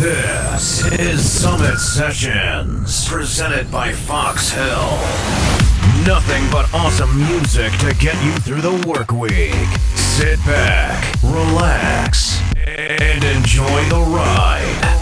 This is Summit Sessions, presented by Fox Hill. Nothing but awesome music to get you through the work week. Sit back, relax, and enjoy the ride.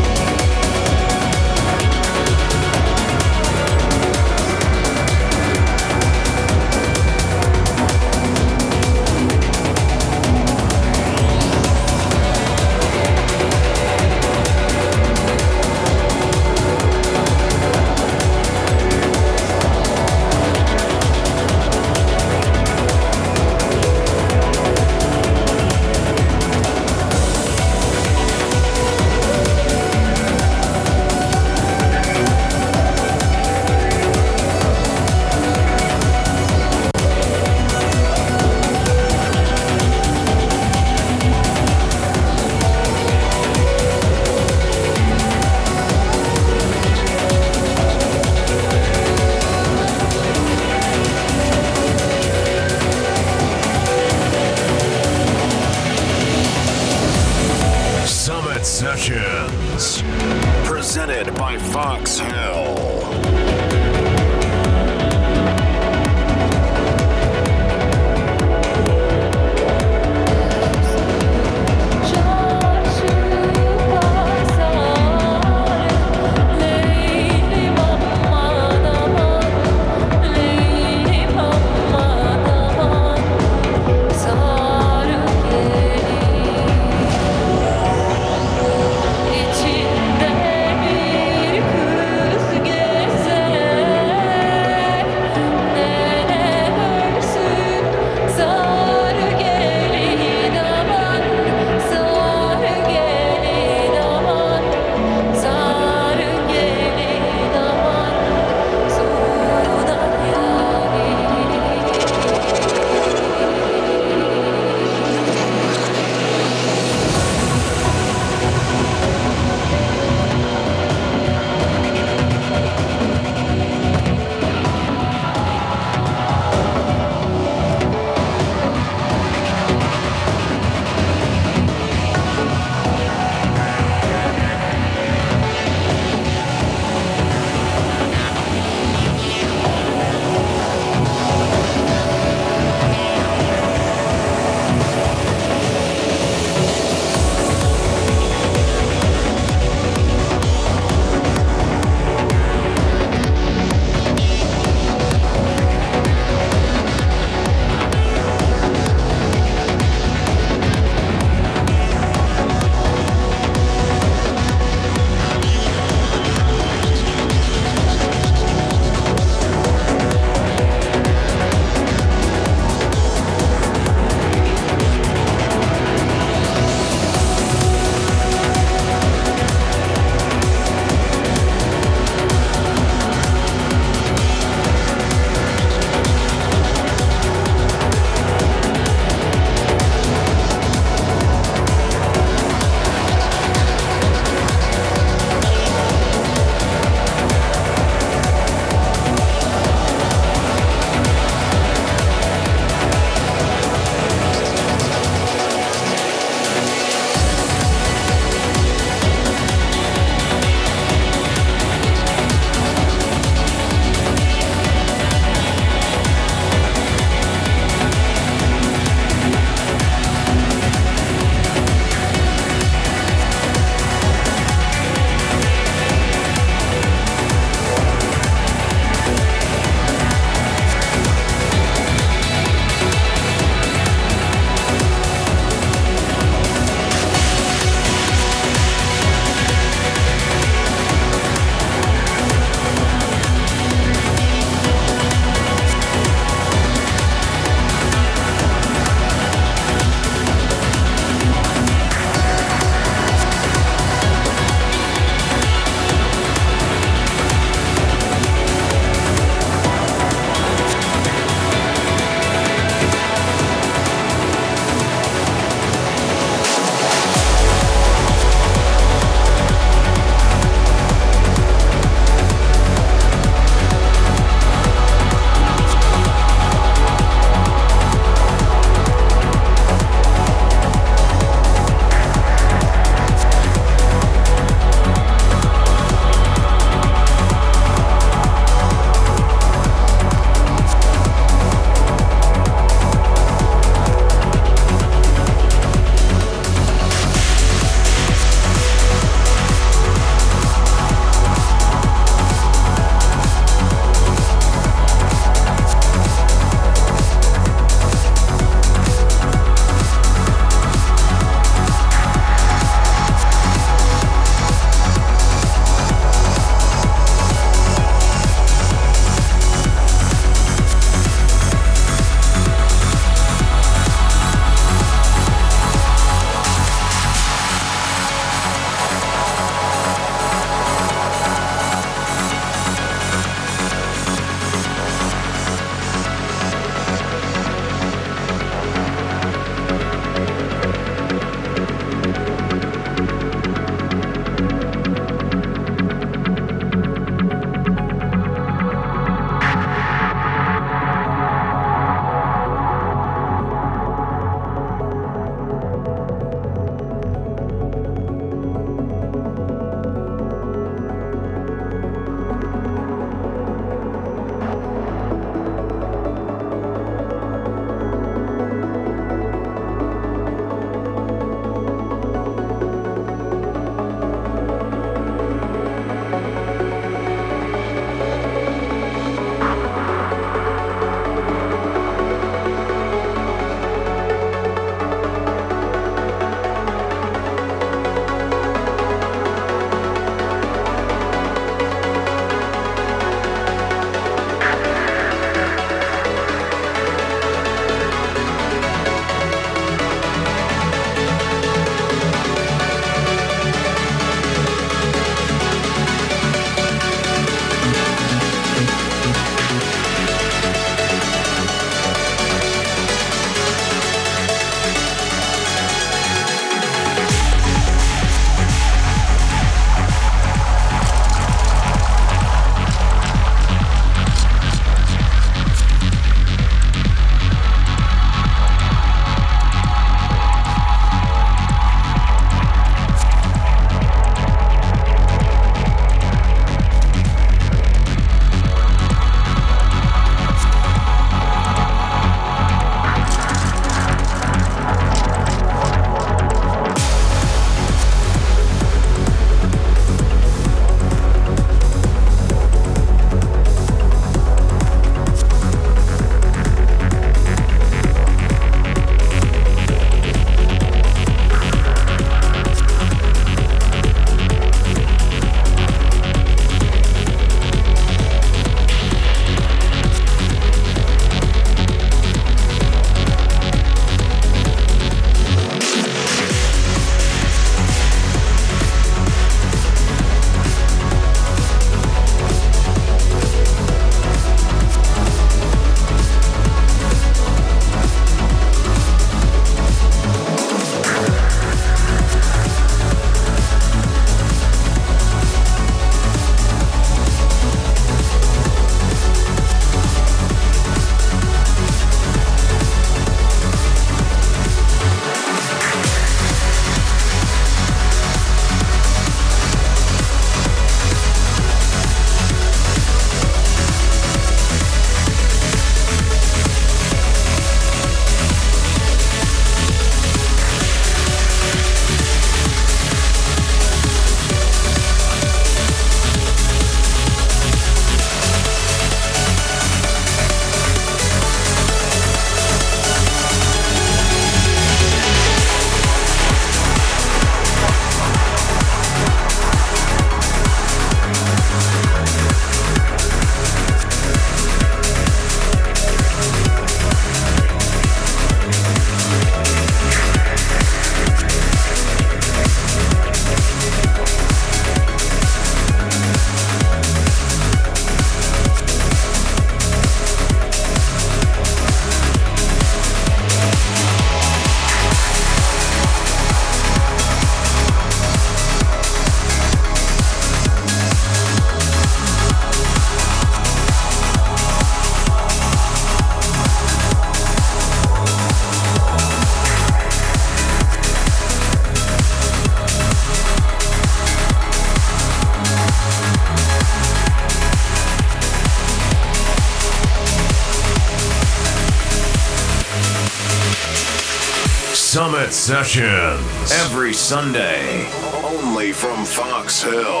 Sessions. Every Sunday. Only from Fox Hill.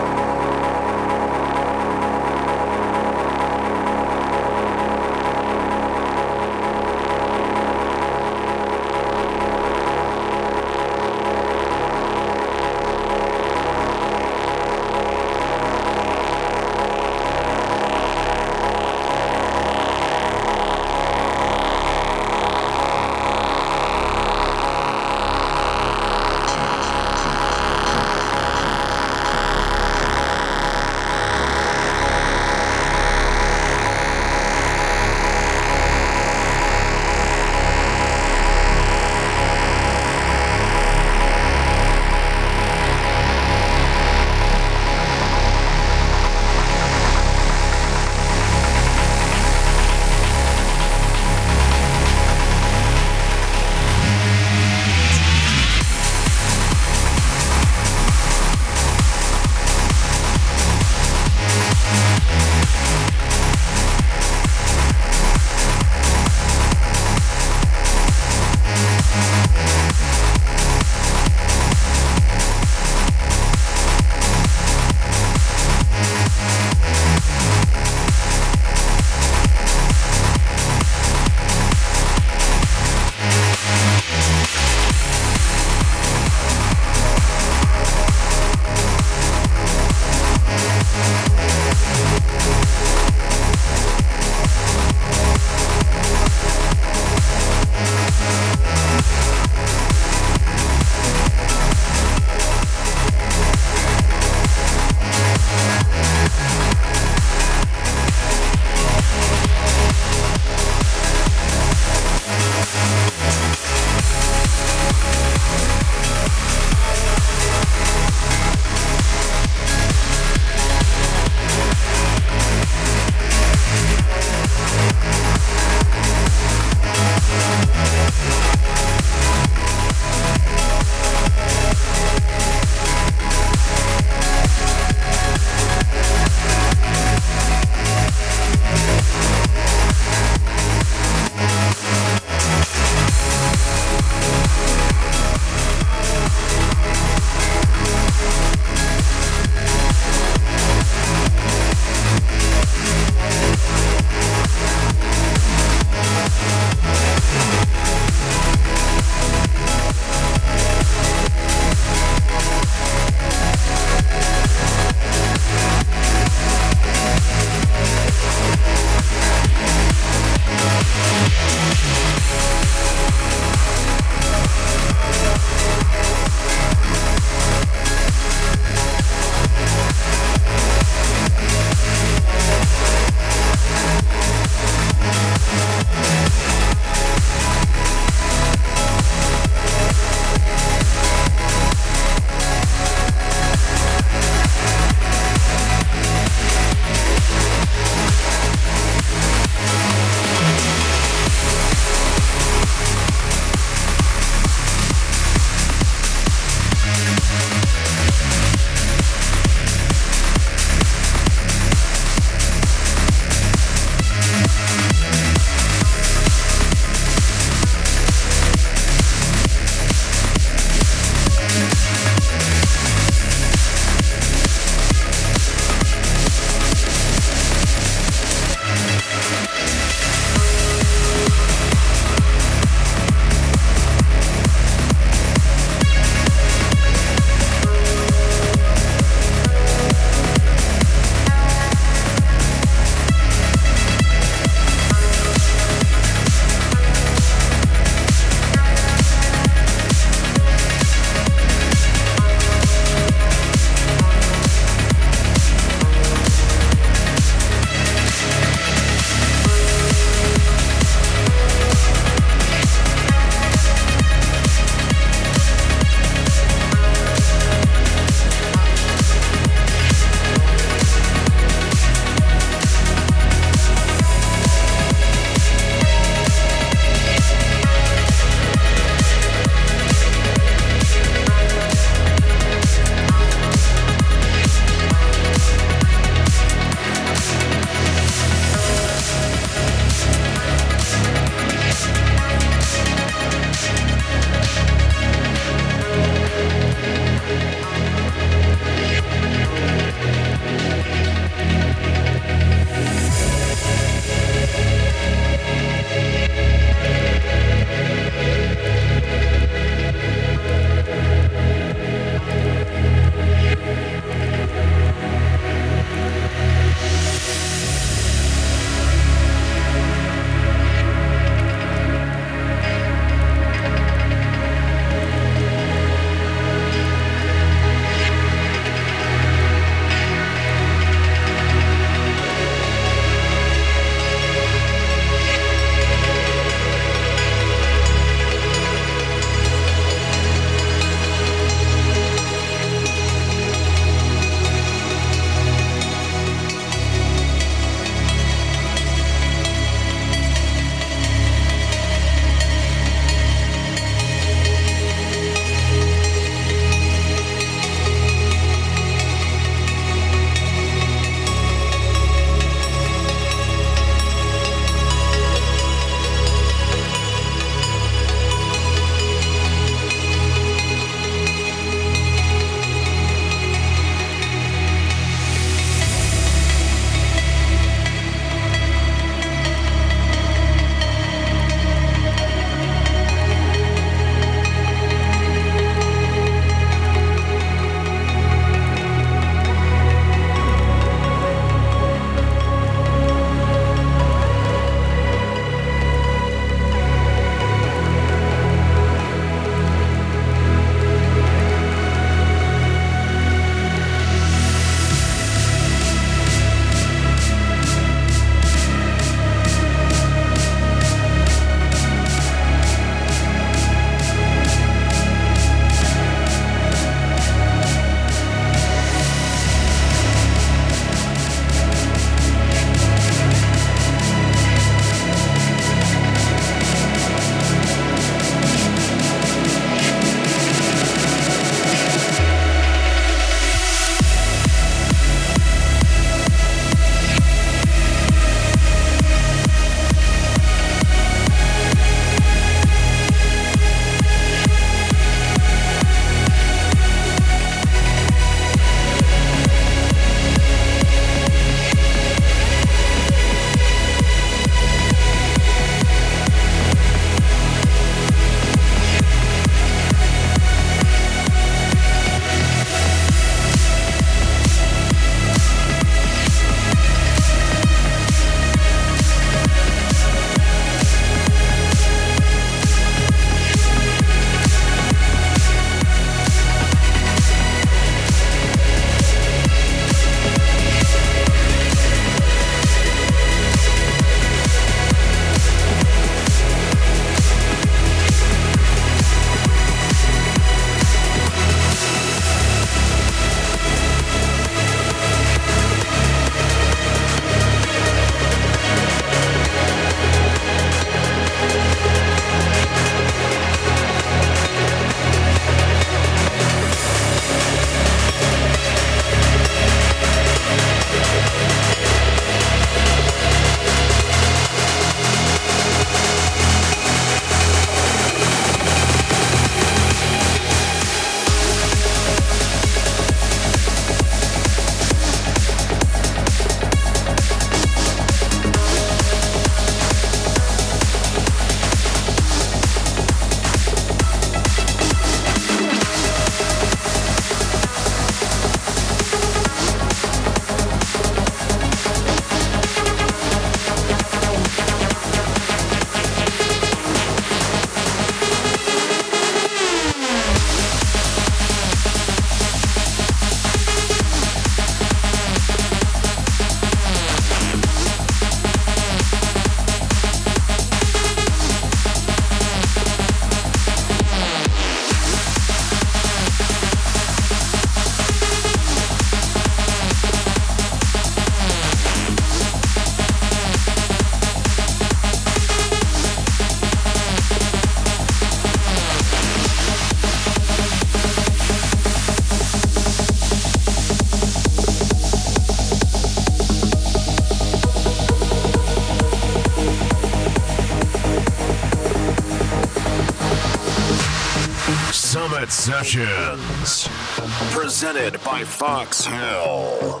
Presented by Fox Hill.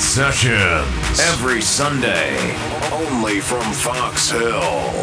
Sessions. Every Sunday. Only from Fox Hill.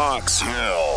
Fox Hill.